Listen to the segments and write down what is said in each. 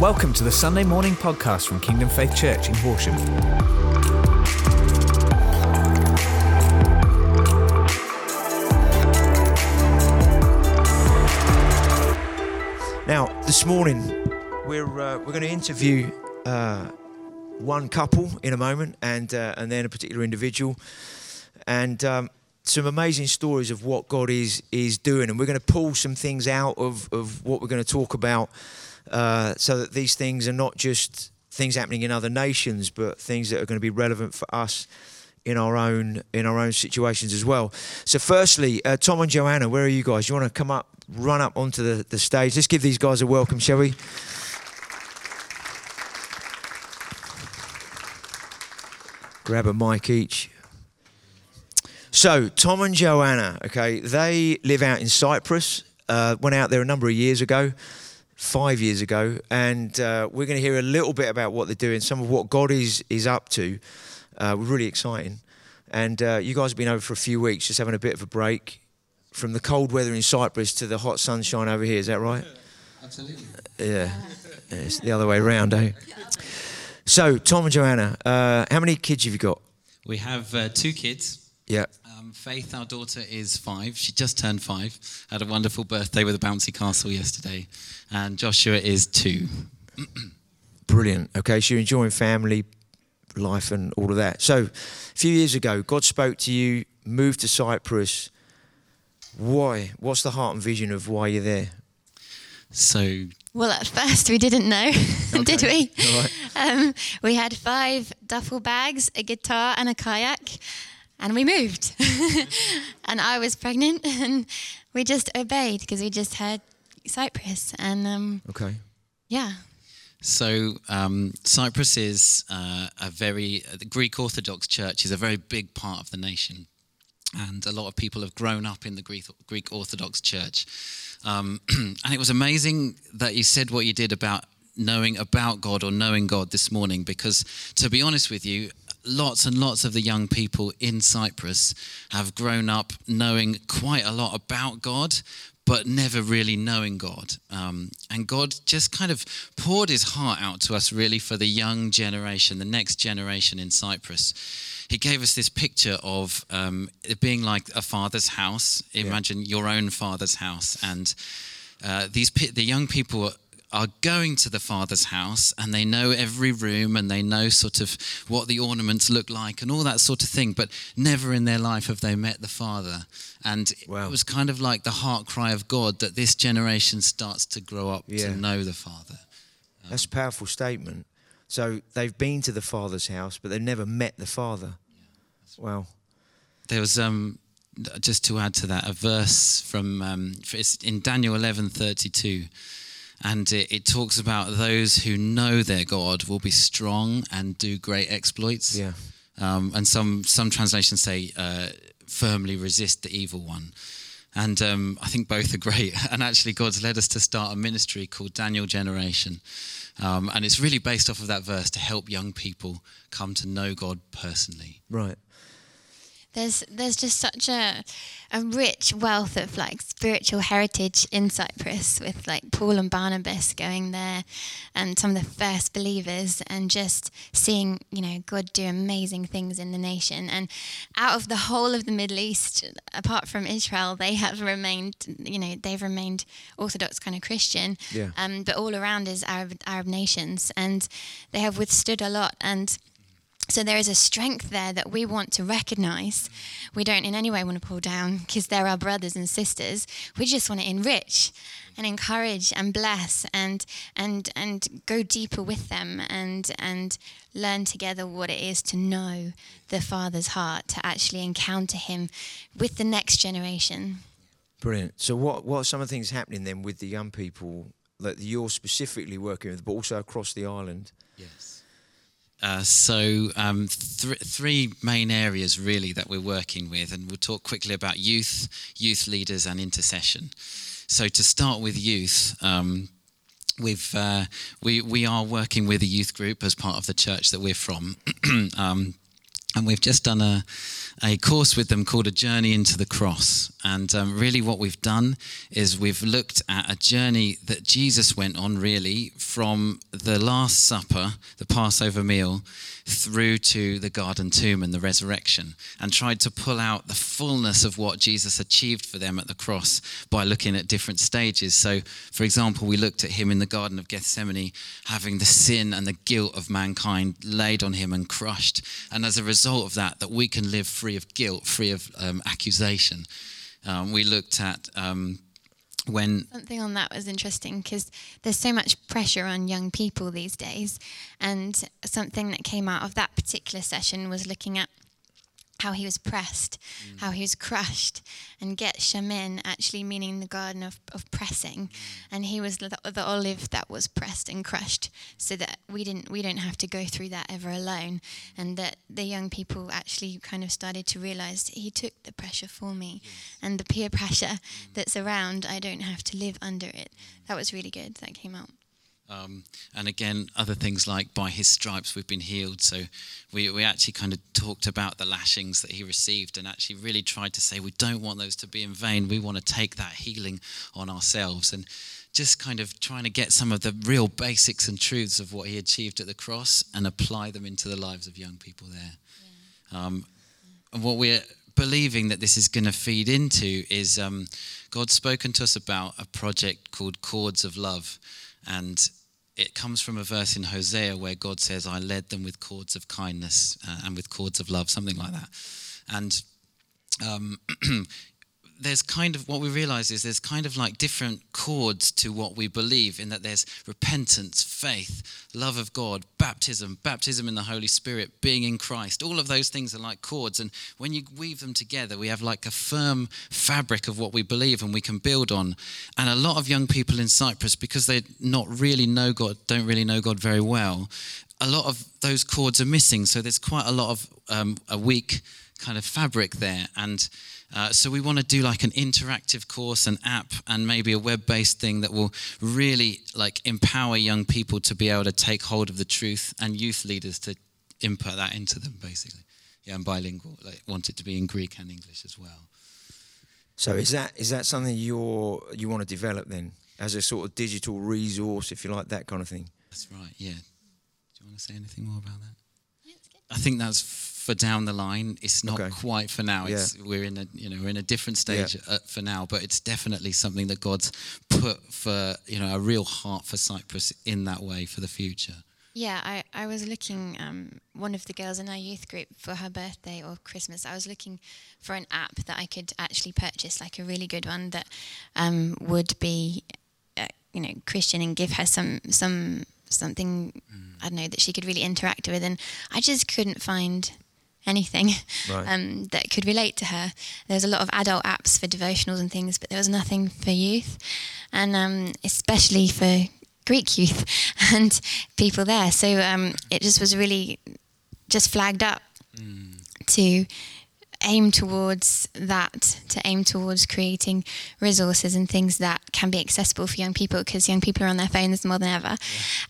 Welcome to the Sunday morning podcast from Kingdom Faith Church in Horsham. Now, this morning, we're uh, we're going to interview uh, one couple in a moment, and uh, and then a particular individual, and um, some amazing stories of what God is is doing, and we're going to pull some things out of of what we're going to talk about, uh, so that these things are not just things happening in other nations, but things that are going to be relevant for us in our own in our own situations as well. So, firstly, uh, Tom and Joanna, where are you guys? You want to come up, run up onto the, the stage? Let's give these guys a welcome, shall we? Grab a mic each. So, Tom and Joanna, okay, they live out in Cyprus. Uh, went out there a number of years ago, five years ago, and uh, we're going to hear a little bit about what they're doing, some of what God is is up to. Uh, really exciting. And uh, you guys have been over for a few weeks, just having a bit of a break from the cold weather in Cyprus to the hot sunshine over here. Is that right? Absolutely. Yeah, Yeah, it's the other way around, eh? So, Tom and Joanna, uh, how many kids have you got? We have uh, two kids. Yeah. Um, Faith, our daughter, is five. She just turned five. Had a wonderful birthday with a bouncy castle yesterday. And Joshua is two. Brilliant. Okay, so you're enjoying family life and all of that. So, a few years ago, God spoke to you, moved to Cyprus. Why? What's the heart and vision of why you're there? So, Well, at first we didn't know, did we? All right. Um, we had five duffel bags, a guitar, and a kayak, and we moved. and I was pregnant, and we just obeyed because we just had Cyprus, and um, Okay. yeah, so um, Cyprus is uh, a very, uh, the Greek Orthodox Church is a very big part of the nation. And a lot of people have grown up in the Greek, Greek Orthodox Church. Um, and it was amazing that you said what you did about knowing about God or knowing God this morning, because to be honest with you, lots and lots of the young people in Cyprus have grown up knowing quite a lot about God, but never really knowing God. Um, and God just kind of poured his heart out to us, really, for the young generation, the next generation in Cyprus. He gave us this picture of um, it being like a father's house. Imagine your own father's house. And uh, these the young people are going to the father's house and they know every room and they know sort of what the ornaments look like and all that sort of thing but never in their life have they met the father and Wow. it was kind of like the heart cry of god that this generation starts to grow up Yeah. to know the father That's a powerful statement. So they've been to the father's house, but they've never met the father. Wow. there was um just to add to that a verse from um, it's in Daniel 11:32 and it, it talks about those who know their God will be strong and do great exploits Yeah. um, and some some translations say uh, firmly resist the evil one. And um, I think both are great. And actually, God's led us to start a ministry called Daniel Generation, um, and it's really based off of that verse to help young people come to know God personally. Right. There's there's just such a a rich wealth of like spiritual heritage in Cyprus with like Paul and Barnabas going there and some of the first believers and just seeing you know God do amazing things in the nation. And out of the whole of the Middle East apart from Israel they have remained you know they've remained Orthodox kind of Christian Yeah. um, but all around is Arab Arab nations. And they have withstood a lot. And so there is a strength there that we want to recognize. We don't in any way want to pull down because they're our brothers and sisters. We just want to enrich and encourage and bless and and and go deeper with them and and learn together what it is to know the Father's heart, to actually encounter him with the next generation. Brilliant. So what what are some of the things happening then with the young people that you're specifically working with, but also across the island? Yes. Uh, so, um, th- three main areas really that we're working with, and we'll talk quickly about youth, youth leaders, and intercession. So, to start with youth, um, we've uh, we we are working with a youth group as part of the church that we're from. um, and we've just done a, a course with them called A Journey into the Cross. And um, really, what we've done is we've looked at a journey that Jesus went on, really, from the Last Supper, the Passover meal, through to the garden tomb and the resurrection, and tried to pull out the fullness of what Jesus achieved for them at the cross by looking at different stages. So, for example, we looked at him in the Garden of Gethsemane having the sin and the guilt of mankind laid on him and crushed. And as a result of that, that we can live free of guilt, free of um, accusation. Um, we looked at um, when something on that was interesting because there's so much pressure on young people these days. And something that came out of that particular session was looking at how he was pressed, mm. how he was crushed, and get shamin actually meaning the garden of, of pressing, mm. and he was the, the, olive that was pressed and crushed, so that we didn't we don't have to go through that ever alone, and that the young people actually kind of started to realize he took the pressure for me, yes. and the peer pressure mm. that's around, I don't have to live under it. That was really good. That came out. Um, and again, other things like by his stripes we've been healed. So we, we actually kind of talked about the lashings that he received and actually really tried to say we don't want those to be in vain. We want to take that healing on ourselves and just kind of trying to get some of the real basics and truths of what he achieved at the cross and apply them into the lives of young people there. Yeah. Um, and what we're believing that this is going to feed into is um, God's spoken to us about a project called Cords of Love. And it comes from a verse in Hosea where God says, I led them with cords of kindness uh, and with cords of love, something like that. And um, there's kind of what we realize is there's kind of like different cords to what we believe in that there's repentance, faith, love of God, baptism, baptism in the Holy Spirit, being in Christ. All of those things are like cords. And when you weave them together, we have like a firm fabric of what we believe and we can build on. And a lot of young people in Cyprus, because they not really know God, don't really know God very well, a lot of those cords are missing. So there's quite a lot of um, a weak kind of fabric there. And uh, so we want to do like an interactive course, an app, and maybe a web-based thing that will really like empower young people to be able to take hold of the truth, and youth leaders to input that into them, basically. Yeah, and bilingual. Like want it to be in Greek and English as well. So is that is that something you're you want to develop then as a sort of digital resource, if you like, that kind of thing? That's right. Yeah. Do you want to say anything more about that? I think that's for down the line. It's not okay. quite for now. It's yeah. we're in a you know we're in a different stage yeah. uh, for now, but it's definitely something that God's put for you know a real heart for Cyprus in that way for the future. Yeah, I, I was looking, um, one of the girls in our youth group for her birthday or Christmas, I was looking for an app that I could actually purchase, like a really good one that um, would be, uh, you know, Christian and give her some, some something, mm. I don't know, that she could really interact with. And I just couldn't find anything right. um, that could relate to her. There's a lot of adult apps for devotionals and things, but there was nothing for youth, and um, especially for Greek youth and people there. So um, it just was really just flagged up mm. to aim towards that, to aim towards creating resources and things that can be accessible for young people because young people are on their phones more than ever.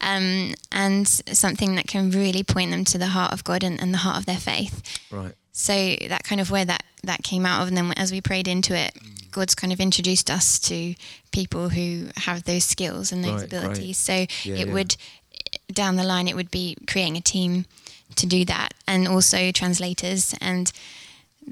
Yeah. Um, and something that can really point them to the heart of God and, and, the heart of their faith. Right. So that kind of where that, that came out of. And then as we prayed into it, mm. God's kind of introduced us to people who have those skills and those right, abilities. Right. So yeah, it yeah. would, down the line, it would be creating a team to do that and also translators and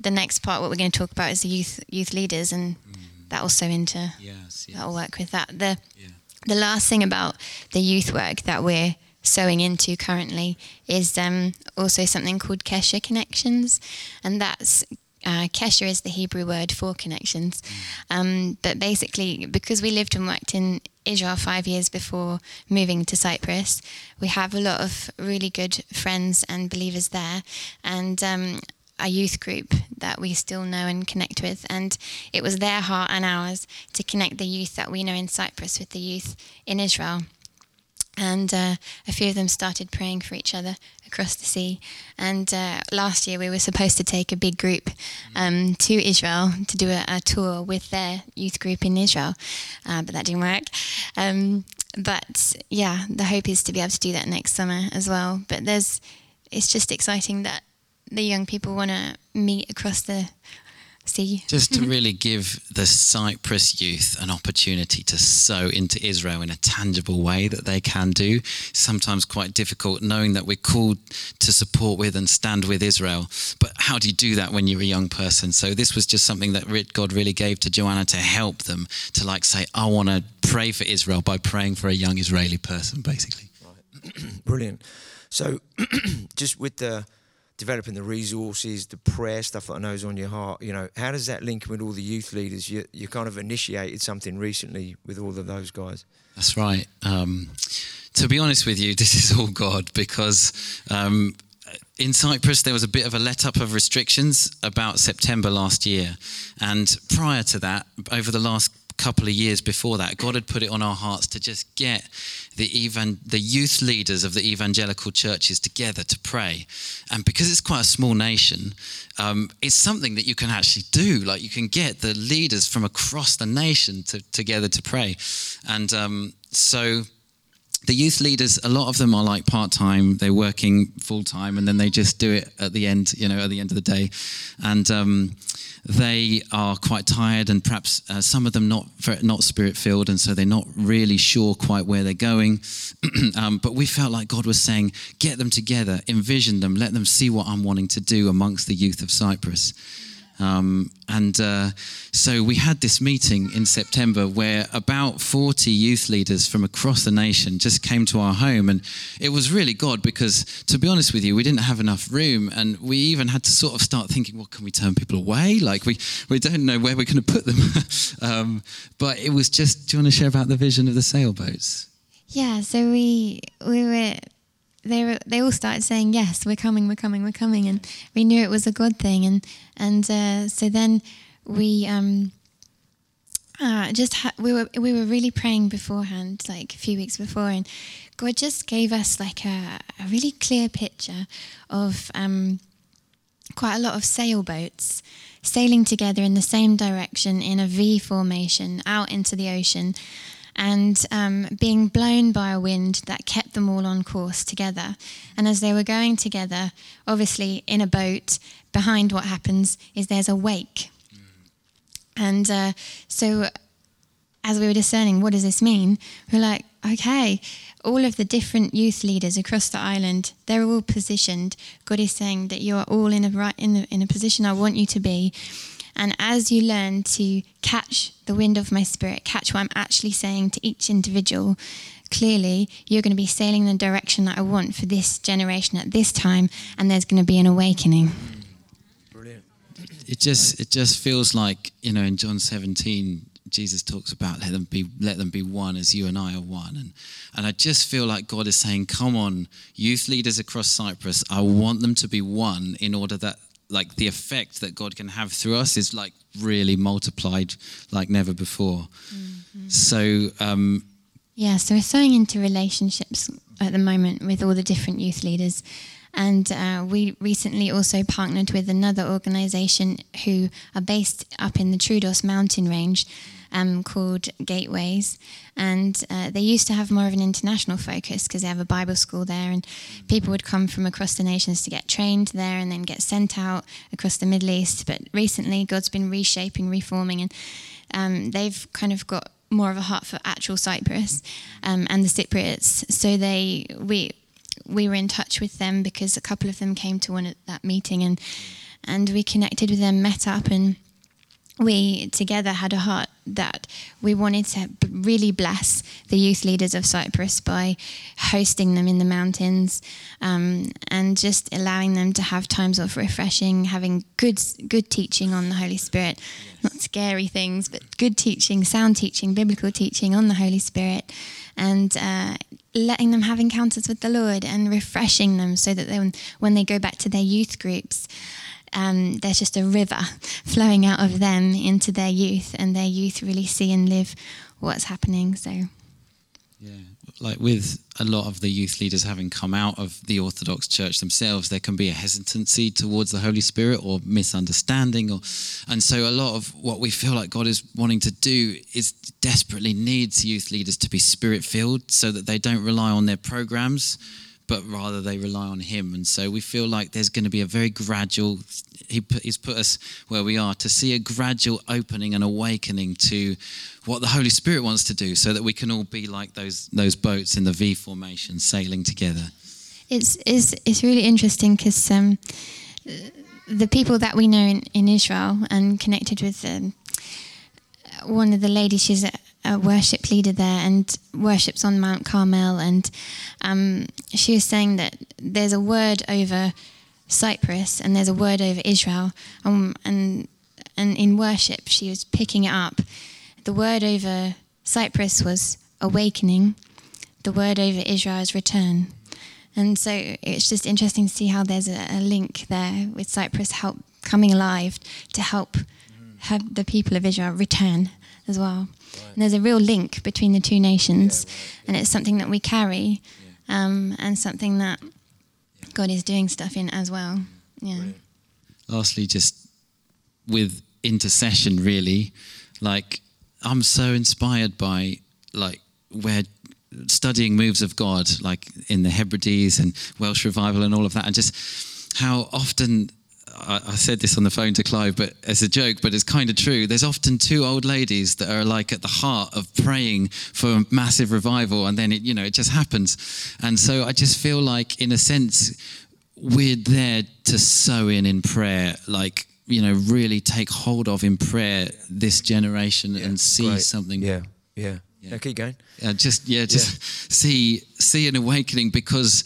the next part, what we're going to talk about is the youth youth leaders, and mm. that also into yes, yes. that'll work with that. The yeah. the last thing about the youth work that we're sewing into currently is um, also something called Kesher Connections, and that's uh, Kesher is the Hebrew word for connections. Mm. Um, but basically, because we lived and worked in Israel five years before moving to Cyprus, we have a lot of really good friends and believers there. And um, a youth group that we still know and connect with. And it was their heart and ours to connect the youth that we know in Cyprus with the youth in Israel. And uh, a few of them started praying for each other across the sea. And uh, last year we were supposed to take a big group um, to Israel to do a, a, tour with their youth group in Israel, uh, but that didn't work. Um, but yeah, the hope is to be able to do that next summer as well. But there's, it's just exciting that the young people want to meet across the sea. Just to really give the Cyprus youth an opportunity to sow into Israel in a tangible way that they can do. Sometimes quite difficult knowing that we're called to support with and stand with Israel. But how do you do that when you're a young person? So this was just something that God really gave to Joanna to help them to like say, I want to pray for Israel by praying for a young Israeli person, basically. Right. Brilliant. So just with the developing the resources, the prayer stuff that I know is on your heart. You know, how does that link with all the youth leaders? You you kind of initiated something recently with all of those guys. That's right. Um, to be honest with you, this is all God because um, in Cyprus there was a bit of a let up of restrictions about September last year, and prior to that, over the last couple of years before that, God had put it on our hearts to just get the evan- the youth leaders of the evangelical churches together to pray. And because it's quite a small nation, um, it's something that you can actually do. Like you can get the leaders from across the nation to, together to pray. And um, so the youth leaders, a lot of them are like part time. They're working full time, and then they just do it at the end. You know, at the end of the day, and um, they are quite tired and perhaps uh, some of them not not spirit filled and so they're not really sure quite where they're going. Um, but we felt like god was saying get them together envision them let them see what i'm wanting to do amongst the youth of cyprus um, and uh, so we had this meeting in September where about 40 youth leaders from across the nation just came to our home. And it was really God because, to be honest with you, we didn't have enough room. And we even had to sort of start thinking, well, can we turn people away? Like, we, we don't know where we're going to put them. um, but it was just, do you want to share about the vision of the sailboats? Yeah, so we we were they were, they all started saying yes we're coming we're coming we're coming and we knew it was a good thing. And and uh, so then we um, uh, just ha- we were we were really praying beforehand like a few weeks before and God just gave us like a, a really clear picture of um, quite a lot of sailboats sailing together in the same direction in a V formation out into the ocean and um, being blown by a wind that kept them all on course together. And as they were going together, obviously in a boat, behind what happens is there's a wake. And uh, so, as we were discerning, what does this mean? We're like, okay, all of the different youth leaders across the island, they're all positioned. God is saying that you are all in a right in a, in a position I want you to be. And as you learn to catch the wind of my spirit, catch what I'm actually saying to each individual, clearly you're going to be sailing in the direction that I want for this generation at this time, and there's going to be an awakening. Brilliant. It just it just feels like you know in John 17 Jesus talks about let them be let them be one as you and I are one and and I just feel like God is saying come on youth leaders across Cyprus I want them to be one in order that like the effect that God can have through us is like really multiplied like never before. Mm-hmm. So um, yeah, so we're sowing into relationships at the moment with all the different youth leaders. And uh, we recently also partnered with another organization who are based up in the Troodos mountain range um, called Gateways. And uh, they used to have more of an international focus because they have a Bible school there, and people would come from across the nations to get trained there and then get sent out across the Middle East. But recently, God's been reshaping, reforming, and um, they've kind of got more of a heart for actual Cyprus um, and the Cypriots. So they we we were in touch with them because a couple of them came to one at that meeting and and we connected with them, met up, and we together had a heart that we wanted to really bless the youth leaders of Cyprus by hosting them in the mountains um, and just allowing them to have times of refreshing, having good good teaching on the Holy Spirit, not scary things, but good teaching, sound teaching, biblical teaching on the Holy Spirit, and uh, letting them have encounters with the Lord and refreshing them so that they, when they go back to their youth groups um, there's just a river flowing out of them into their youth, and their youth really see and live what's happening. So, yeah, like with a lot of the youth leaders having come out of the Orthodox Church themselves, there can be a hesitancy towards the Holy Spirit or misunderstanding, or and so a lot of what we feel like God is wanting to do is desperately needs youth leaders to be spirit filled, so that they don't rely on their programs but rather they rely on Him. And so we feel like there's going to be a very gradual, he put, He's put us where we are to see a gradual opening and awakening to what the Holy Spirit wants to do so that we can all be like those, those boats in the V formation sailing together. It's, it's, it's really interesting because um, the people that we know in, in Israel and connected with um, one of the ladies, she's a, worship leader there and worships on Mount Carmel. And um, she was saying that there's a word over Cyprus and there's a word over Israel. Um, and, and in worship, she was picking it up. The word over Cyprus was awakening, the word over Israel is return. And so it's just interesting to see how there's a, a link there with Cyprus help coming alive to help mm. have the people of Israel return as well. Right. And there's a real link between the two nations, yeah, right. and it's something that we carry, yeah. um, and something that yeah. God is doing stuff in as well. Yeah. Brilliant. Lastly, just with intercession, really, like I'm so inspired by like where studying moves of God, like in the Hebrides and Welsh revival and all of that, and just how often I, I, said this on the phone to Clive, but as a joke, but it's kind of true. There's often two old ladies that are like at the heart of praying for a massive revival, and then it, you know, it just happens. And so I just feel like, in a sense, we're there to sow in in prayer, like you know, really take hold of in prayer this generation yeah, and see great. something. Yeah, yeah. Yeah. keep going. Uh, just yeah, just yeah. see see an awakening because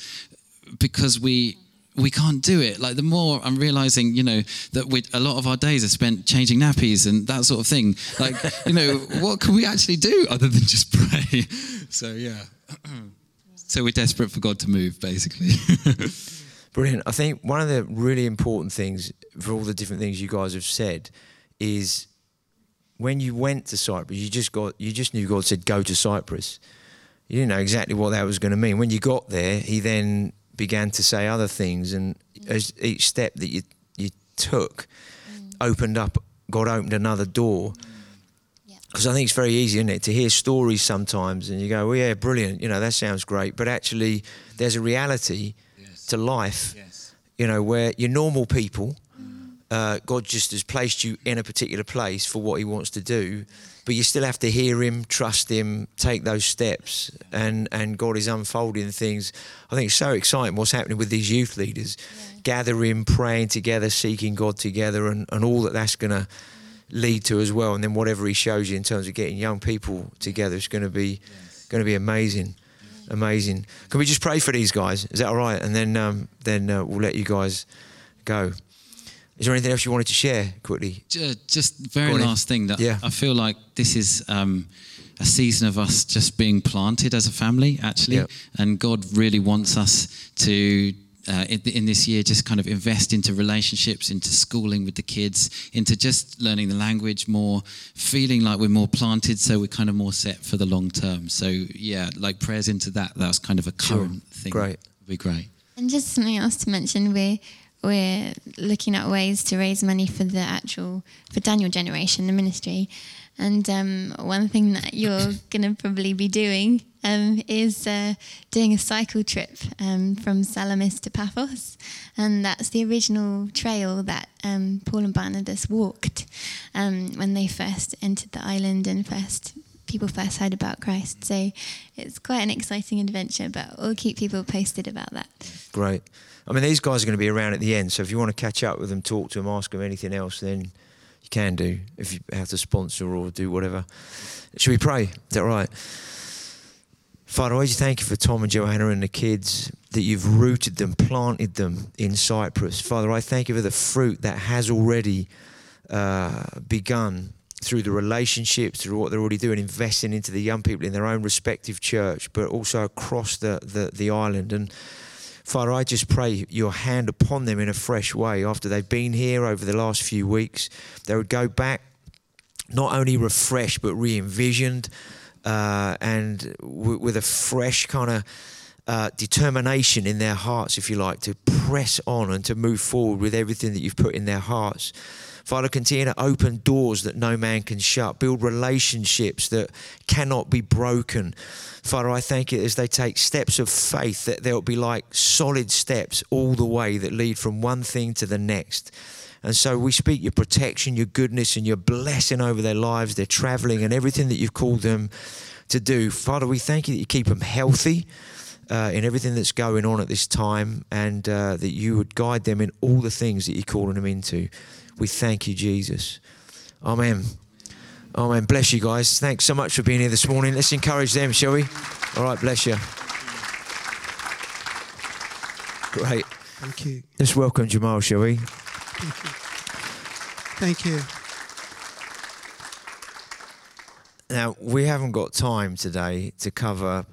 because we we can't do it. Like the more I'm realizing, you know, that we a lot of our days are spent changing nappies and that sort of thing. Like, you know, what can we actually do other than just pray? So yeah. so we're desperate for God to move, basically. Brilliant. I think one of the really important things for all the different things you guys have said is when you went to Cyprus, you just got you just knew God said go to Cyprus. You didn't know exactly what that was going to mean. When you got there, He then began to say other things, and as each step that you you took mm. opened up, God opened another door. Because mm. I think it's very easy, isn't it, to hear stories sometimes, and you go, "Well, yeah, brilliant, you know, that sounds great," but actually, there's a reality yes. to life, yes. you know, where you're normal people uh, God just has placed you in a particular place for what He wants to do, but you still have to hear Him, trust Him, take those steps, and and God is unfolding things. I think it's so exciting what's happening with these youth leaders, yeah. gathering, praying together, seeking God together, and, and all that that's going to lead to as well. And then whatever He shows you in terms of getting young people together is going to be yes. going to be amazing. Amazing. Can we just pray for these guys? Is that all right? And then um, then uh, we'll let you guys go. Is there anything else you wanted to share quickly? Just very last thing that yeah. I feel like this is um, a season of us just being planted as a family, actually, yep. and God really wants us to. Uh, in, in, this year, just kind of invest into relationships, into schooling with the kids, into just learning the language more, feeling like we're more planted, so we're kind of more set for the long term. So, yeah, like prayers into that, that's kind of a current sure. thing. Great. Would be great. And just something else to mention, we we're looking at ways to raise money for the actual for Daniel generation, the ministry. And um, one thing that you're going to probably be doing um, is uh, doing a cycle trip um, from Salamis to Paphos. And that's the original trail that um, Paul and Barnabas walked um, when they first entered the island and first people first heard about Christ. So it's quite an exciting adventure, but we'll keep people posted about that. Great. I mean, these guys are going to be around at the end, so if you want to catch up with them, talk to them, ask them anything else, then you can do. If you have to sponsor or do whatever. Should we pray? Is that right? Father, I thank you for Tom and Joanna and the kids that you've rooted them, planted them in Cyprus. Father, I thank you for the fruit that has already uh, begun through the relationships, through what they're already doing, investing into the young people in their own respective church, but also across the, the, the island. And Father, I just pray your hand upon them in a fresh way after they've been here over the last few weeks. They would go back not only refreshed, but re envisioned uh, and w- with a fresh kind of uh, determination in their hearts, if you like, to press on and to move forward with everything that you've put in their hearts. Father, continue to open doors that no man can shut, build relationships that cannot be broken. Father, I thank you as they take steps of faith that they'll be like solid steps all the way that lead from one thing to the next. And so we speak your protection, your goodness, and your blessing over their lives, their traveling, and everything that you've called them to do. Father, we thank you that you keep them healthy. Uh, in everything that's going on at this time, and uh, that you would guide them in all the things that you're calling them into. We thank you, Jesus. Amen. Amen. Bless you guys. Thanks so much for being here this morning. Let's encourage them, shall we? All right, bless you. Great. Thank you. Let's welcome Jamal, shall we? Thank you. Now, we haven't got time today to cover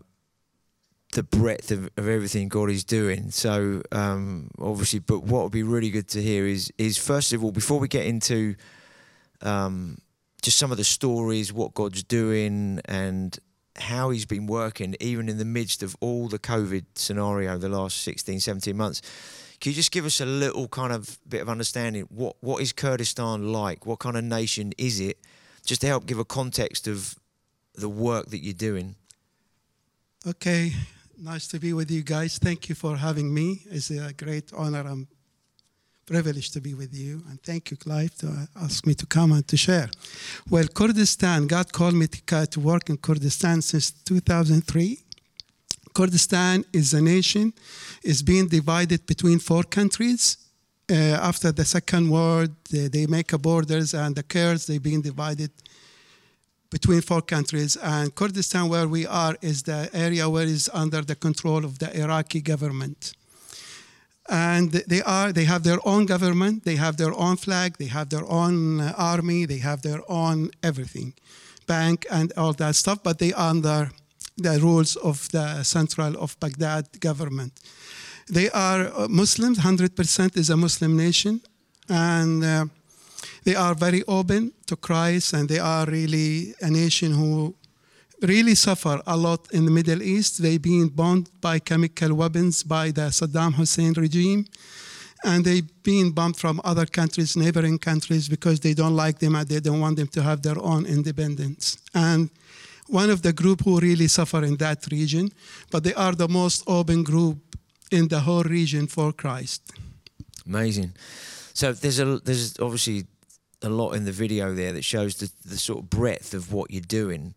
the breadth of, of everything God is doing. So, um, obviously, but what would be really good to hear is, is first of all, before we get into um, just some of the stories, what God's doing, and how He's been working, even in the midst of all the COVID scenario the last 16, 17 months. Can you just give us a little kind of bit of understanding? What what is Kurdistan like? What kind of nation is it? Just to help give a context of the work that you're doing. Okay, nice to be with you guys. Thank you for having me. It's a great honor. I'm privileged to be with you. And thank you, Clive, to ask me to come and to share. Well, Kurdistan, God called me to, to work in Kurdistan since 2003. Kurdistan is a nation, is being divided between four countries. Uh, after the Second World, they, they make a borders, and the Kurds, they being divided between four countries. And Kurdistan, where we are, is the area where is under the control of the Iraqi government. And they are they have their own government, they have their own flag, they have their own uh, army, they have their own everything, bank and all that stuff. But they are under the rules of the central of Baghdad government. They are uh, Muslims. Hundred percent is a Muslim nation, and. Uh, they are very open to Christ and they are really a nation who really suffer a lot in the Middle East. They being bombed by chemical weapons by the Saddam Hussein regime. And they being bombed from other countries, neighboring countries, because they don't like them and they don't want them to have their own independence. And one of the group who really suffer in that region, but they are the most open group in the whole region for Christ. Amazing. So there's a there's obviously a lot in the video there that shows the, the sort of breadth of what you're doing.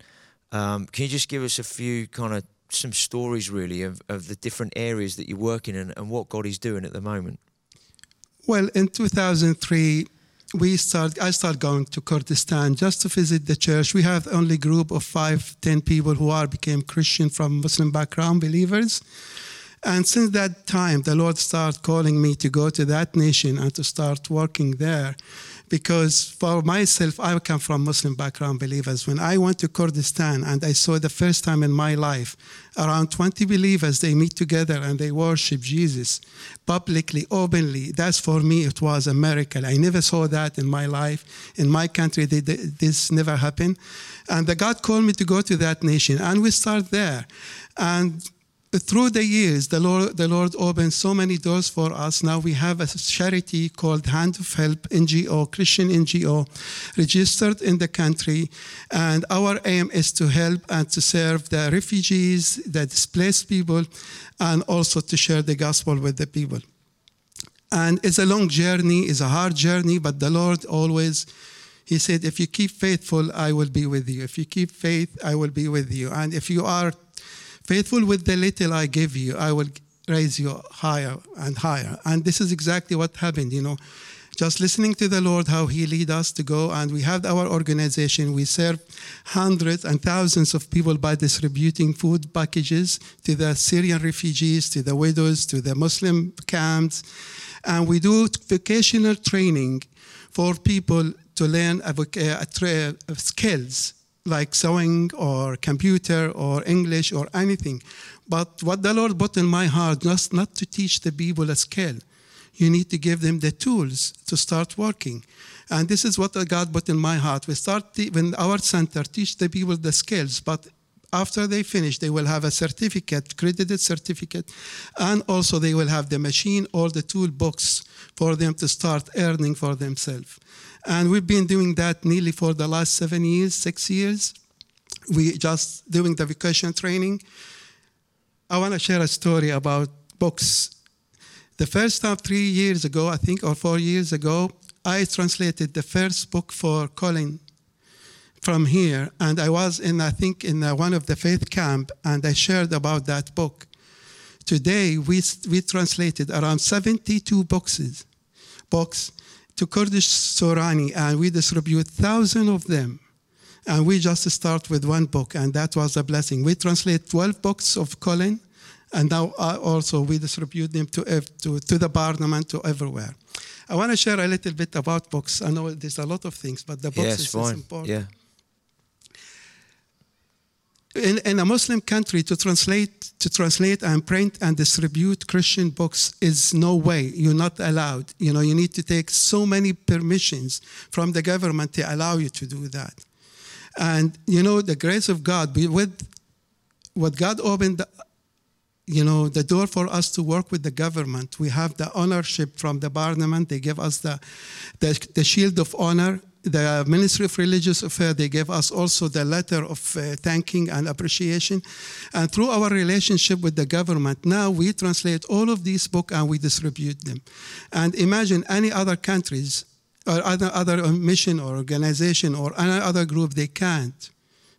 Um, can you just give us a few kind of some stories really of, of the different areas that you're working in and what God is doing at the moment? Well, in 2003, we start. I started going to Kurdistan just to visit the church. We have only group of five, ten people who are became Christian from Muslim background believers. And since that time, the Lord started calling me to go to that nation and to start working there because for myself, I come from Muslim background believers. When I went to Kurdistan and I saw the first time in my life around 20 believers, they meet together and they worship Jesus publicly, openly. That's for me, it was a miracle. I never saw that in my life. In my country, this never happened. And the God called me to go to that nation and we start there. And through the years, the Lord, the Lord opened so many doors for us. Now we have a charity called Hand of Help NGO, Christian NGO, registered in the country. And our aim is to help and to serve the refugees, the displaced people, and also to share the gospel with the people. And it's a long journey, it's a hard journey, but the Lord always he said, If you keep faithful, I will be with you. If you keep faith, I will be with you. And if you are Faithful with the little I give you, I will raise you higher and higher. And this is exactly what happened, you know. Just listening to the Lord, how He lead us to go, and we have our organization. We serve hundreds and thousands of people by distributing food packages to the Syrian refugees, to the widows, to the Muslim camps, and we do vocational training for people to learn uh, uh, skills like sewing or computer or English or anything. But what the Lord put in my heart, was not to teach the people a skill. You need to give them the tools to start working. And this is what God put in my heart. We start when our center teach the people the skills, but After they finish, they will have a certificate, credited certificate, and also they will have the machine or the toolbox for them to start earning for themselves. And we've been doing that nearly for the last seven years, six years. We just doing the vocation training. I want to share a story about books. The first time, three years ago, I think, or four years ago, I translated the first book for Colin from here, and I was in, I think, in uh, one of the faith camp, and I shared about that book. Today, we, we translated around 72 boxes, books to Kurdish Sorani, and we distribute thousands of them. And we just start with one book, and that was a blessing. We translate 12 books of Colin, and now uh, also we distribute them to, to, to the parliament, to everywhere. I want to share a little bit about books. I know there's a lot of things, but the books yes, is, is important. Yeah. In, in a Muslim country to translate to translate and print and distribute Christian books is no way. You're not allowed. You know, you need to take so many permissions from the government to allow you to do that. And you know, the grace of God with what God opened you know the door for us to work with the government we have the ownership from the parliament they give us the, the, the shield of honor the Ministry of Religious Affairs, they gave us also the letter of uh, thanking and appreciation. And through our relationship with the government, now we translate all of these books and we distribute them. And imagine any other countries or other, other mission or organization or any other group, they can't,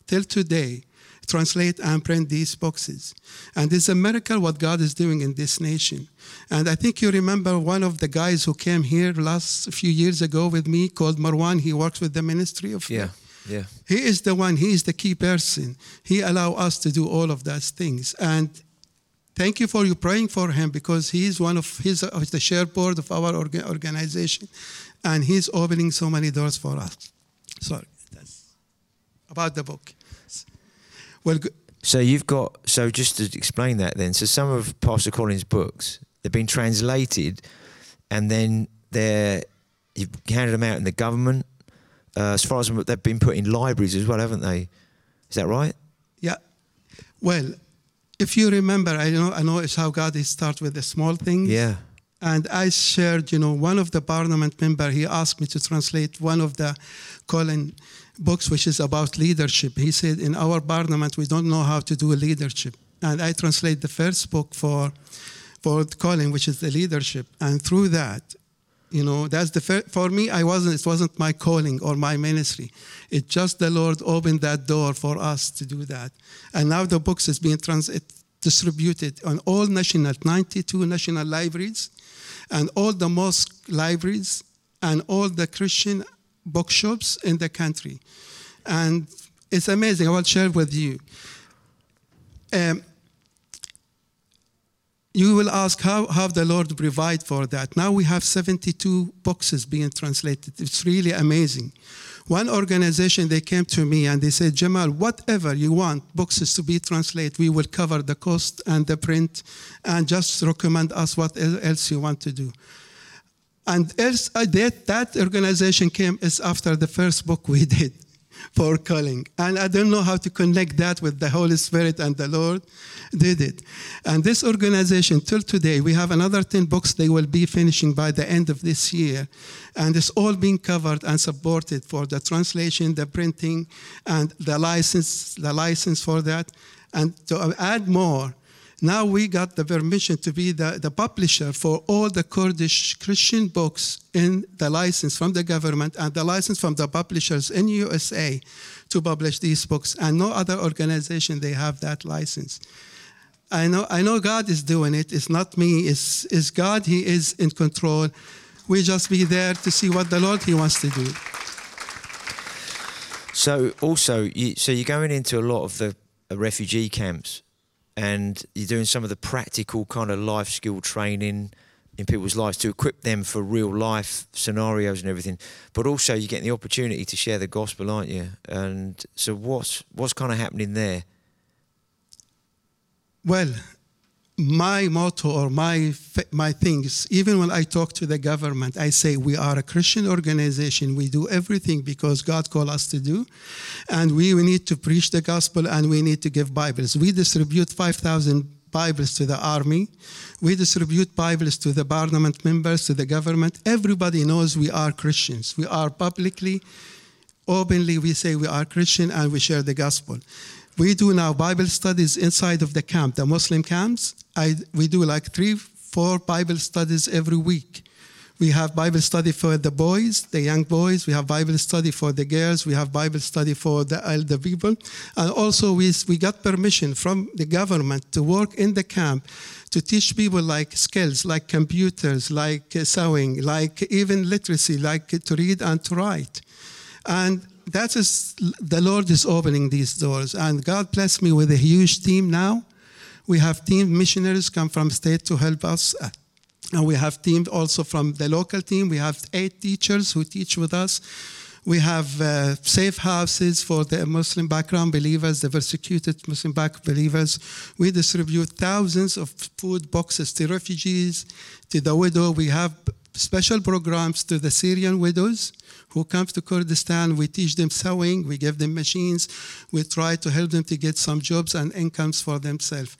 till today, translate and print these boxes. And it's a miracle what God is doing in this nation. And I think you remember one of the guys who came here last few years ago with me called Marwan. He works with the Ministry of Yeah, yeah. He is the one, he is the key person. He allow us to do all of those things. And thank you for you praying for him because he is one of his of the share board of our orga- organization. And he's opening so many doors for us. Sorry. That's about the book. Well, So you've got so just to explain that then. So some of Pastor Colin's books they've been translated, and then they're you've handed them out in the government. Uh, as far as they've been put in libraries as well, haven't they? Is that right? Yeah. Well, if you remember, I know I know it's how God is start with the small things. Yeah. And I shared, you know, one of the parliament member, he asked me to translate one of the Colin books, which is about leadership. He said, in our parliament, we don't know how to do leadership. And I translate the first book for, for Colin, which is the leadership. And through that, you know, that's the fir- for me. I wasn't. It wasn't my calling or my ministry. It just the Lord opened that door for us to do that. And now the books is being trans- distributed on all national, 92 national libraries, and all the mosque libraries, and all the Christian bookshops in the country. And it's amazing. I will share with you. Um, you will ask how, how the Lord provide for that. Now we have 72 boxes being translated. It's really amazing. One organization, they came to me and they said, Jamal, whatever you want boxes to be translated, we will cover the cost and the print and just recommend us what else you want to do. And else, uh, that, that organization came is after the first book we did for Colin. And I don't know how to connect that with the Holy Spirit and the Lord did it. And this organization, till today, we have another 10 books they will be finishing by the end of this year. And it's all being covered and supported for the translation, the printing, and the license, the license for that. And to add more, now we got the permission to be the, the publisher for all the Kurdish Christian books in the license from the government and the license from the publishers in USA to publish these books. And no other organization they have that license. I know, I know God is doing it. It's not me. It's, it's God. He is in control. We just be there to see what the Lord He wants to do. So also, you, so you're going into a lot of the uh, refugee camps, and you're doing some of the practical kind of life skill training in people's lives to equip them for real life scenarios and everything. But also, you're getting the opportunity to share the gospel, aren't you? And so, what's what's kind of happening there? Well, my motto or my my things even when i talk to the government i say we are a christian organization. We do everything because god called us to do. And we, we need to preach the gospel and we need to give bibles. We distribute 5000 bibles to the army. We distribute bibles to the parliament members to the government. Everybody knows we are christians. We are publicly openly we say we are christian and we share the gospel we do now Bible studies inside of the camp, the Muslim camps. I, we do like three, four Bible studies every week. We have Bible study for the boys, the young boys. We have Bible study for the girls. We have Bible study for the elder people. And also, we, we got permission from the government to work in the camp to teach people like skills, like computers, like sewing, like even literacy, like to read and to write. And that is the Lord is opening these doors, and God bless me with a huge team now. We have team missionaries come from state to help us, and we have team also from the local team. We have eight teachers who teach with us. We have uh, safe houses for the Muslim background believers, the persecuted Muslim background believers. We distribute thousands of food boxes to refugees, to the widow. We have special programs to the Syrian widows who come to Kurdistan. We teach them sewing, we give them machines, we try to help them to get some jobs and incomes for themselves.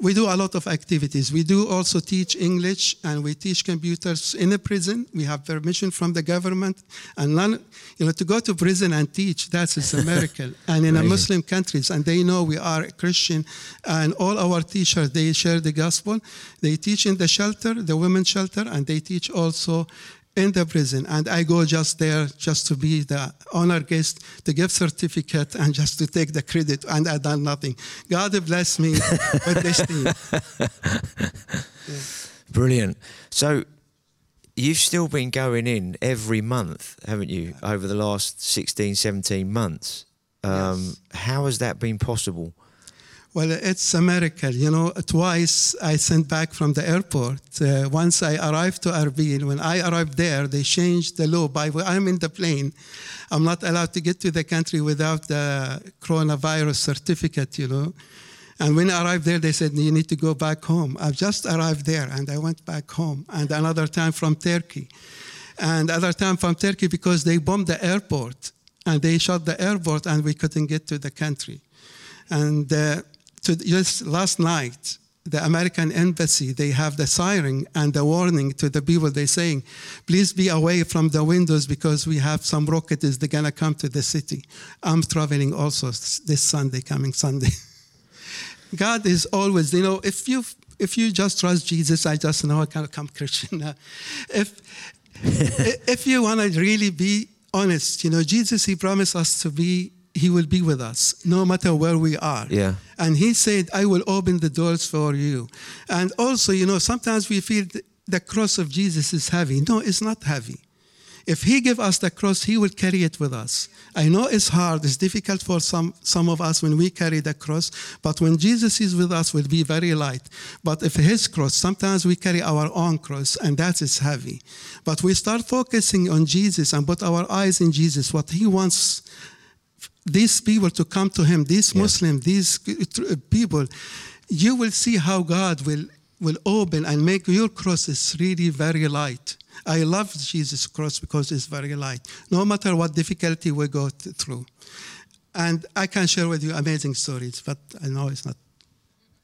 We do a lot of activities. We do also teach English and we teach computers in a prison. We have permission from the government. And none, you know, to go to prison and teach, that's a miracle. and in a Muslim countries, and they know we are Christian, and all our teachers, they share the gospel. They teach in the shelter, the women's shelter, and they teach also in the prison and I go just there just to be the honor guest, to give certificate and just to take the credit and I done nothing. God bless me with this team. Yeah. Brilliant. So you've still been going in every month, haven't you, over the last 16, 17 months? Um, yes. How has that been possible? Well, it's a miracle. You know, twice I sent back from the airport. Uh, once I arrived to Erbil. When I arrived there, they changed the law. By I'm in the plane, I'm not allowed to get to the country without the coronavirus certificate. You know, and when I arrived there, they said you need to go back home. I've just arrived there, and I went back home. And another time from Turkey, and other time from Turkey because they bombed the airport and they shot the airport, and we couldn't get to the country. And uh, to just last night, the American embassy, they have the siren and the warning to the people. They're saying, please be away from the windows because we have some rockets. They're going to come to the city. I'm traveling also this Sunday, coming Sunday. God is always, you know, if you if you just trust Jesus, I just know I can become Christian. if if you want to really be honest, you know, Jesus, He promised us to be he will be with us no matter where we are. Yeah. And He said, I will open the doors for you. And also, you know, sometimes we feel the cross of Jesus is heavy. No, it's not heavy. If He give us the cross, He will carry it with us. I know it's hard, it's difficult for some, some of us when we carry the cross, but when Jesus is with us, will be very light. But if His cross, sometimes we carry our own cross, and that is heavy. But we start focusing on Jesus and put our eyes in Jesus, what He wants these people to come to him, these yeah. Muslims, these uh, uh, people, you will see how God will, will open and make your crosses really very light. I love Jesus' cross because it's very light, no matter what difficulty we go through. And I can share with you amazing stories, but I know it's not,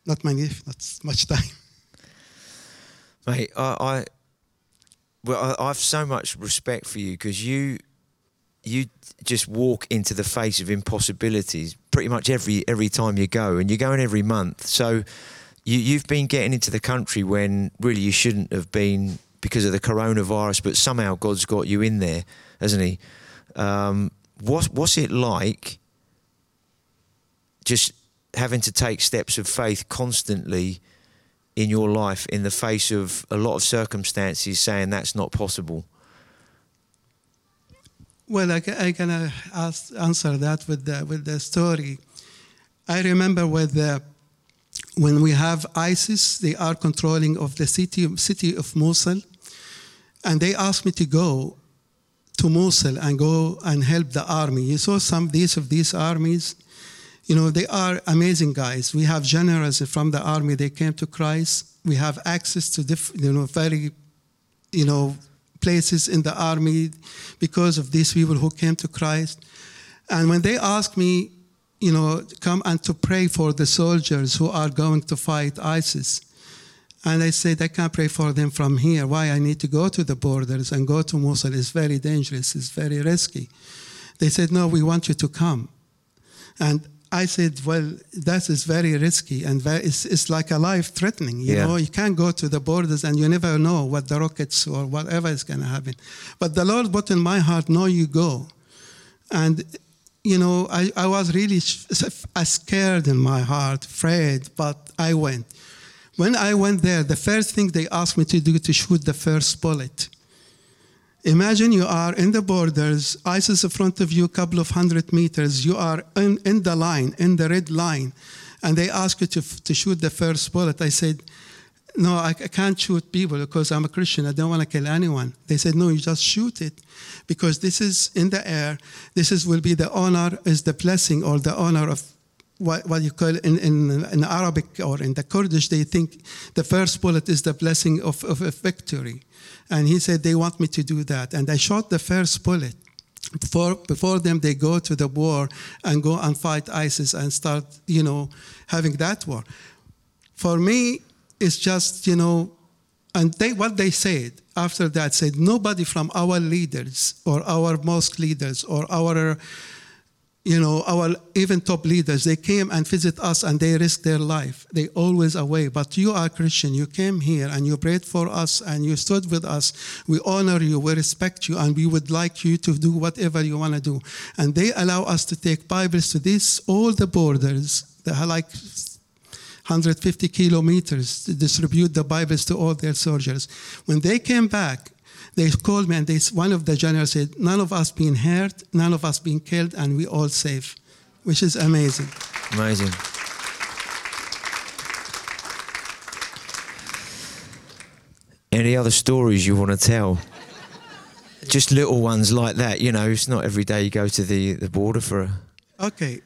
not many, not much time. Mate, I, I well, I, I have so much respect for you because you you just walk into the face of impossibilities pretty much every every time you go, and you're going every month. So you, you've been getting into the country when really you shouldn't have been because of the coronavirus, but somehow God's got you in there, hasn't He? Um, what, what's it like? Just having to take steps of faith constantly in your life in the face of a lot of circumstances saying that's not possible. Well, I, I can uh, ask, answer that with the, with the story. I remember with the, when we have ISIS, they are controlling of the city, city of Mosul, and they asked me to go to Mosul and go and help the army. You saw some these of these armies. You know, they are amazing guys. We have generals from the army. They came to Christ. We have access to diff, you know very, you know, places in the army because of these people who came to Christ. And when they ask me, you know, come and to pray for the soldiers who are going to fight ISIS, and I said, I can't pray for them from here. Why? I need to go to the borders and go to Mosul. It's very dangerous. It's very risky. They said, No, we want you to come. And I said, Well, that is very risky and very, it's, it's like a life threatening. You Yeah. know, you can't go to the borders and you never know what the rockets or whatever is going to happen. But the Lord put in my heart, No, you go. And you know, I, I was really scared in my heart, afraid, but I went. When I went there, the first thing they asked me to do to shoot the first bullet. Imagine you are in the borders, ISIS in front of you, a couple of hundred meters. You are in, in the line, in the red line, and they ask you to, to shoot the first bullet. I said, No, I, I can't shoot people because I'm a Christian. I don't want to kill anyone. They said, No, you just shoot it because this is in the air. This is will be the honor, is the blessing or the honor of what, what you call in, in, in Arabic or in the Kurdish, they think the first bullet is the blessing of, of a victory. And he said, they want me to do that. And I shot the first bullet. Before, before them, they go to the war and go and fight ISIS and start, you know, having that war. For me, it's just, you know, and they, what they said after that said, nobody from our leaders or our mosque leaders or our you know, our even top leaders, they came and visit us and they risked their life. They always away. But you are Christian. You came here and you prayed for us and you stood with us. We honor you. We respect you. And we would like you to do whatever you want to do. And they allow us to take Bibles to this, all the borders. They are like 150 kilometers to distribute the Bibles to all their soldiers. When they came back, they called me and they, one of the generals said, none of us being hurt, none of us being killed, and we all safe, which is amazing. Amazing. Any other stories you want to tell? Just little ones like that, you know. It's not every day you go to the, the border for a. Okay,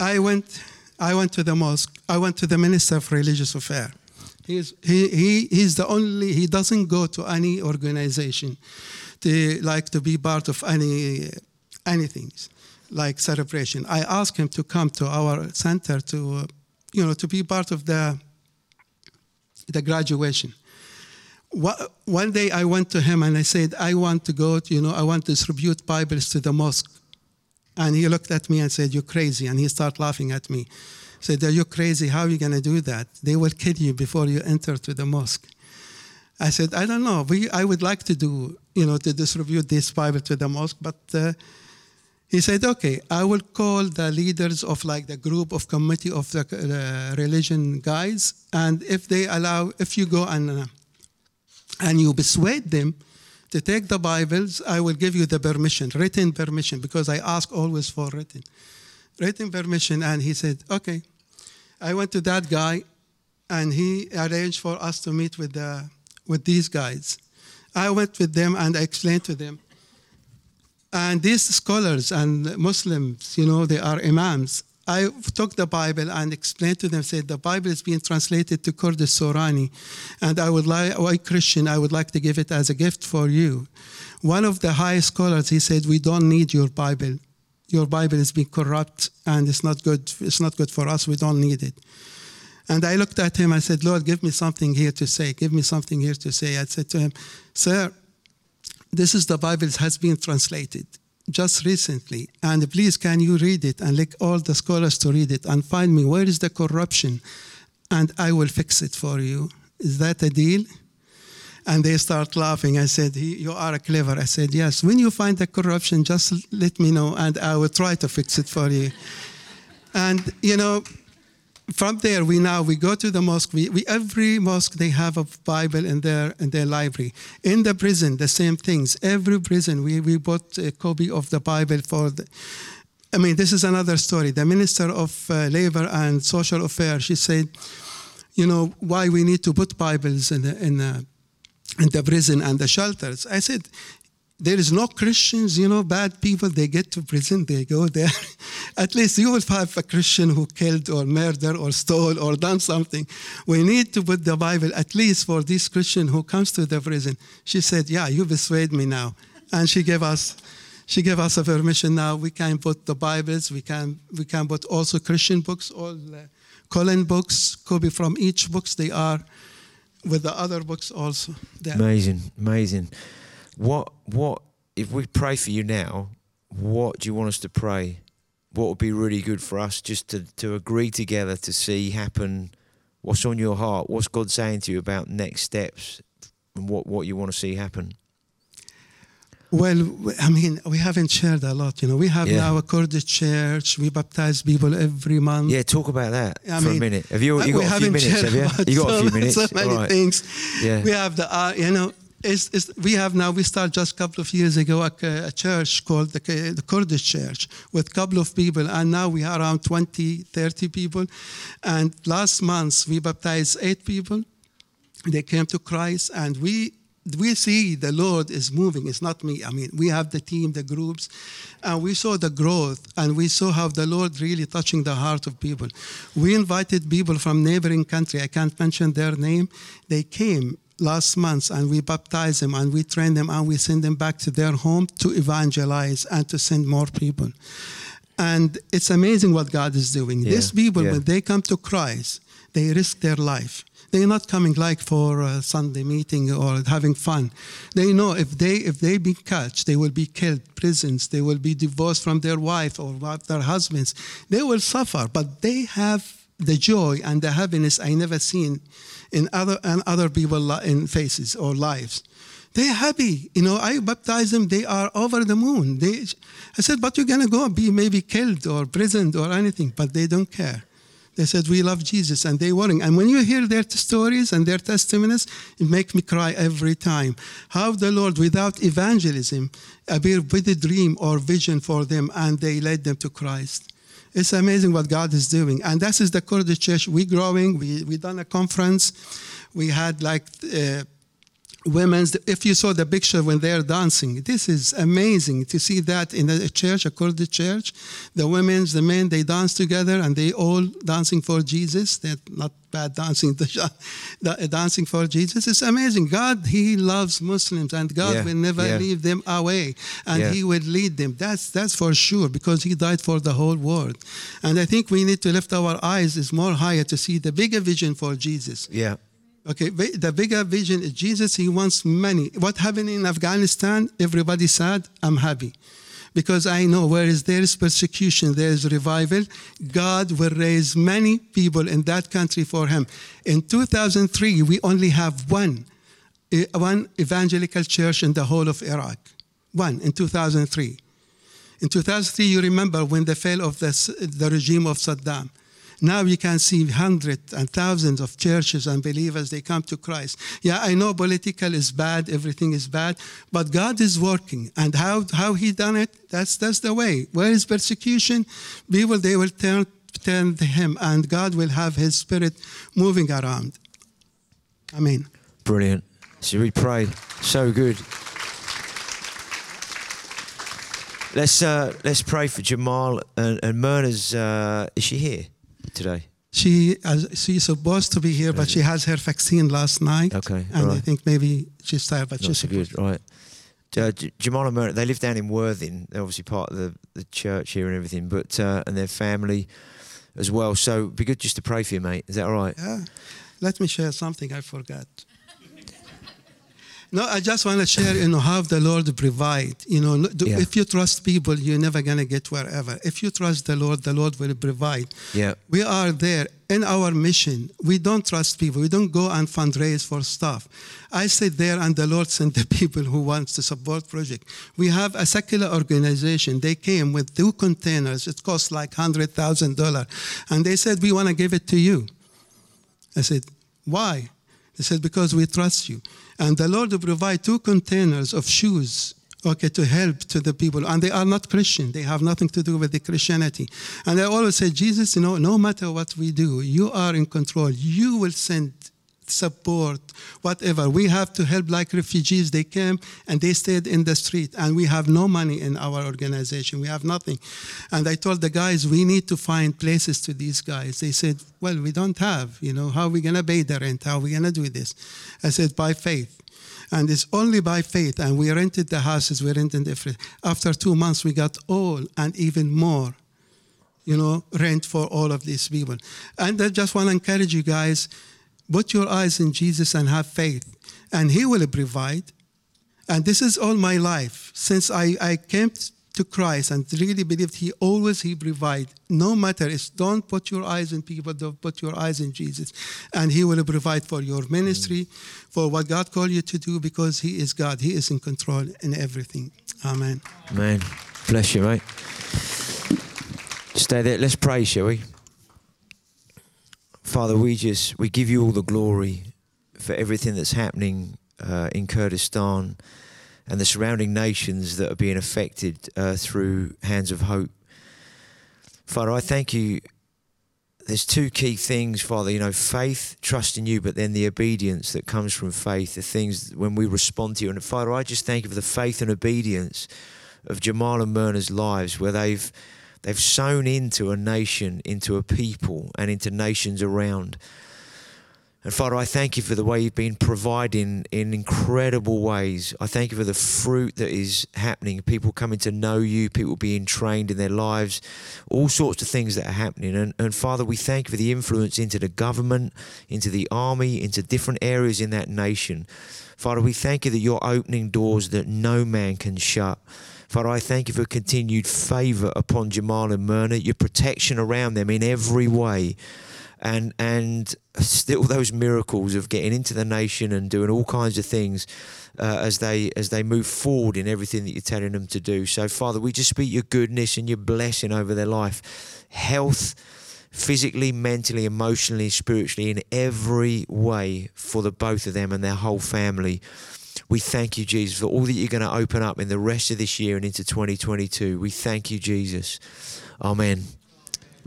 I went, I went to the mosque. I went to the minister of religious affairs. He's, he, he, he's the only, he doesn't go to any organization to like to be part of any, anything like celebration. I asked him to come to our center to, uh, you know, to be part of the, the graduation. Wha- One day I went to him and I said, I want to go, to, you know, I want to distribute Bibles to the mosque. And he looked at me and said, You're crazy. And he started laughing at me. Said, Are you crazy? How are you going to do that? They will kill you before you enter to the mosque. I said, I don't know. We, I would like to do, you know, to distribute this Bible to the mosque, but uh, he said, okay, I will call the leaders of like the group of committee of the uh, religion guys, and if they allow, if you go and uh, and you persuade them to take the Bibles, I will give you the permission, written permission, because I ask always for written, written permission. And he said, okay. I went to that guy, and he arranged for us to meet with the with these guys. I went with them and I explained to them. And these scholars and Muslims, you know, they are imams. I took the Bible and explained to them, said the Bible is being translated to Kurdish Sorani, and I would like, a Christian, I would like to give it as a gift for you. One of the high scholars, he said, we don't need your Bible. Your Bible is being corrupt and it's not good. It's not good for us. We don't need it. And I looked at him. I said, Lord, give me something here to say. Give me something here to say. I said to him, Sir, this is the Bible has been translated just recently. And please, can you read it and like all the scholars to read it and find me where is the corruption and I will fix it for you. Is that a deal? And they start laughing. I said, You are clever. I said, Yes. When you find the corruption, just let me know and I will try to fix it for you. And, you know, from there we now we go to the mosque we, we every mosque they have a bible in their in their library in the prison the same things every prison we, we bought a copy of the bible for the i mean this is another story the minister of uh, labor and social affairs she said you know why we need to put bibles in the in the, in the prison and the shelters i said there is no Christians, you know, bad people, they get to prison, they go there. At least you will have a Christian who killed or murdered or stole or done something. We need to put the Bible, at least for this Christian who comes to the prison. She said, Yeah, you persuade me now. And she gave us she gave us a permission now. We can put the Bibles, we can we can put also Christian books, all the Colin books, copy from each books they are with the other books also. Amazing, amazing. What what if we pray for you now? What do you want us to pray? What would be really good for us just to to agree together to see happen? What's on your heart? What's God saying to you about next steps and what what you want to see happen? Well, I mean, we haven't shared a lot. You know, we have Yeah. now a Kurdish church. We baptize people every month. Yeah, talk about that I for a minute. Have you, you we got a few minutes? Have you? You got a so, few minutes. So many right. things. Yeah. We have the, uh, you know, it's, it's, we have now. We started just a couple of years ago a, a church called the, the Kurdish Church with a couple of people, and now we are around 20, 30 people. And last month we baptized eight people. They came to Christ, and we we see the Lord is moving. It's not me. I mean, we have the team, the groups, and we saw the growth, and we saw how the Lord really touching the heart of people. We invited people from neighboring country. I can't mention their name. They came last month, and we baptized them, and we trained them, and we send them back to their home to evangelize and to send more people. And it's amazing what God is doing. Yeah, These people, yeah. when they come to Christ, they risk their life. They're not coming like for a Sunday meeting or having fun. They know if they if they be catched, they will be killed, prisons. They will be divorced from their wife or their husbands. They will suffer, but they have the joy and the happiness I never seen in other and other people in faces or lives. They're happy. You know, I baptize them. They are over the moon. They, I said, but you're gonna go be maybe killed or prisoned or anything, but they don't care. They said, We love Jesus, and they weren't. And when you hear their stories and their testimonies, it makes me cry every time. How the Lord, without evangelism, appeared with a dream or vision for them, and they led them to Christ. It's amazing what God is doing. And this is the Kurdish church. We're growing. We, we done a conference. We had like uh, women's if you saw the picture when they're dancing this is amazing to see that in a church a Kurdish church. The women's the men they dance together and they all dancing for jesus. They're not bad dancing the- uh, dancing for jesus. It's amazing. God he loves muslims and god Yeah, will never yeah. leave them away and Yeah. he will lead them. That's that's for sure because he died for the whole world. And i think we need to lift our eyes. Is more higher to see the bigger vision for jesus. Yeah. Okay, the bigger vision is Jesus, he wants many. What happened in Afghanistan, everybody said, I'm happy. Because I know where is there is persecution, there is revival, God will raise many people in that country for him. In 2003, we only have one, eh, one evangelical church in the whole of Iraq. One in 2003. In 2003, you remember when the fall of the, the regime of Saddam. Now you can see hundreds and thousands of churches and believers, they come to Christ. Yeah, I know political is bad, everything is bad, but God is working. And how, how he done it, that's, that's the way. Where is persecution? People, they will turn, turn to him and God will have his spirit moving around. Amen. Brilliant. Should we pray? So good. Let's uh, let's pray for Jamal and, and Myrna's. Uh, is she here today? She uh, she's supposed to be here, but she has her vaccine last night. Okay, And I think maybe she's tired, but Not she's so good, right? Uh, Jamal and Myrna, they live down in Worthing. They're obviously part of the, the church here and everything, but uh, and their family as well. So it'd be good just to pray for you, mate. Is that all right? Yeah. Let me share something I forgot. No, I just want to share, you know, how the Lord provide. You know, Yeah. if you trust people, you're never gonna get wherever. If you trust the Lord, the Lord will provide. Yeah. We are there in our mission. We don't trust people. We don't go and fundraise for stuff. I sit there and the Lord sent the people who wants to support project. We have a secular organization. They came with two containers. It cost like hundred thousand dollar, and they said we want to give it to you. I said, why? They said, because we trust you. And the Lord will provide two containers of shoes, okay, to help to the people. And they are not Christian. They have nothing to do with the Christianity. And I always say, Jesus, you know, no matter what we do, you are in control. You will send support, whatever. We have to help like refugees. They came and they stayed in the street, and we have no money in our organization. We have nothing. And I told the guys, we need to find places to these guys. They said, well, we don't have, you know, how are we going to pay the rent? How are we going to do this? I said, by faith. And it's only by faith. And we rented the houses, we rented everything. After two months, we got all and even more you know, rent for all of these people. And I just want to encourage you guys put your eyes in Jesus and have faith, and He will provide. And this is all my life since I, I came to Christ and really believed He always He provide. No matter, it's don't put your eyes in people, don't put your eyes in Jesus, and He will provide for your ministry, for what God called you to do, because He is God. He is in control in everything. Amen. Amen. bless you, mate. Stay there. Let's pray, shall we? Father, we just we give you all the glory for everything that's happening uh, in Kurdistan and the surrounding nations that are being affected uh, through Hands of Hope. Father, I thank you. There's two key things, Father. You know, faith, trust in you, but then the obedience that comes from faith, the things when we respond to you. And Father, I just thank you for the faith and obedience of Jamal and Myrna's lives, where they've they've sown into a nation, into a people, and into nations around. And Father, I thank you for the way you've been providing in incredible ways. I thank you for the fruit that is happening, people coming to know you, people being trained in their lives, all sorts of things that are happening. And, and Father, we thank you for the influence into the government, into the army, into different areas in that nation. Father, we thank you that you're opening doors that no man can shut. Father, I thank you for continued favor upon Jamal and Myrna, your protection around them in every way and and still those miracles of getting into the nation and doing all kinds of things uh, as they as they move forward in everything that you're telling them to do. So, Father, we just speak your goodness and your blessing over their life, health, physically, mentally, emotionally, spiritually, in every way for the both of them and their whole family. We thank you, Jesus, for all that you're going to open up in the rest of this year and into 2022. We thank you, Jesus. Amen.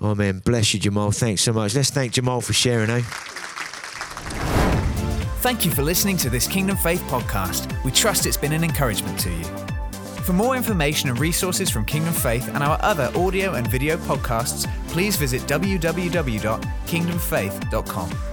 Amen. Bless you, Jamal. Thanks so much. Let's thank Jamal for sharing, eh? Thank you for listening to this Kingdom Faith podcast. We trust it's been an encouragement to you. For more information and resources from Kingdom Faith and our other audio and video podcasts, please visit www.kingdomfaith.com.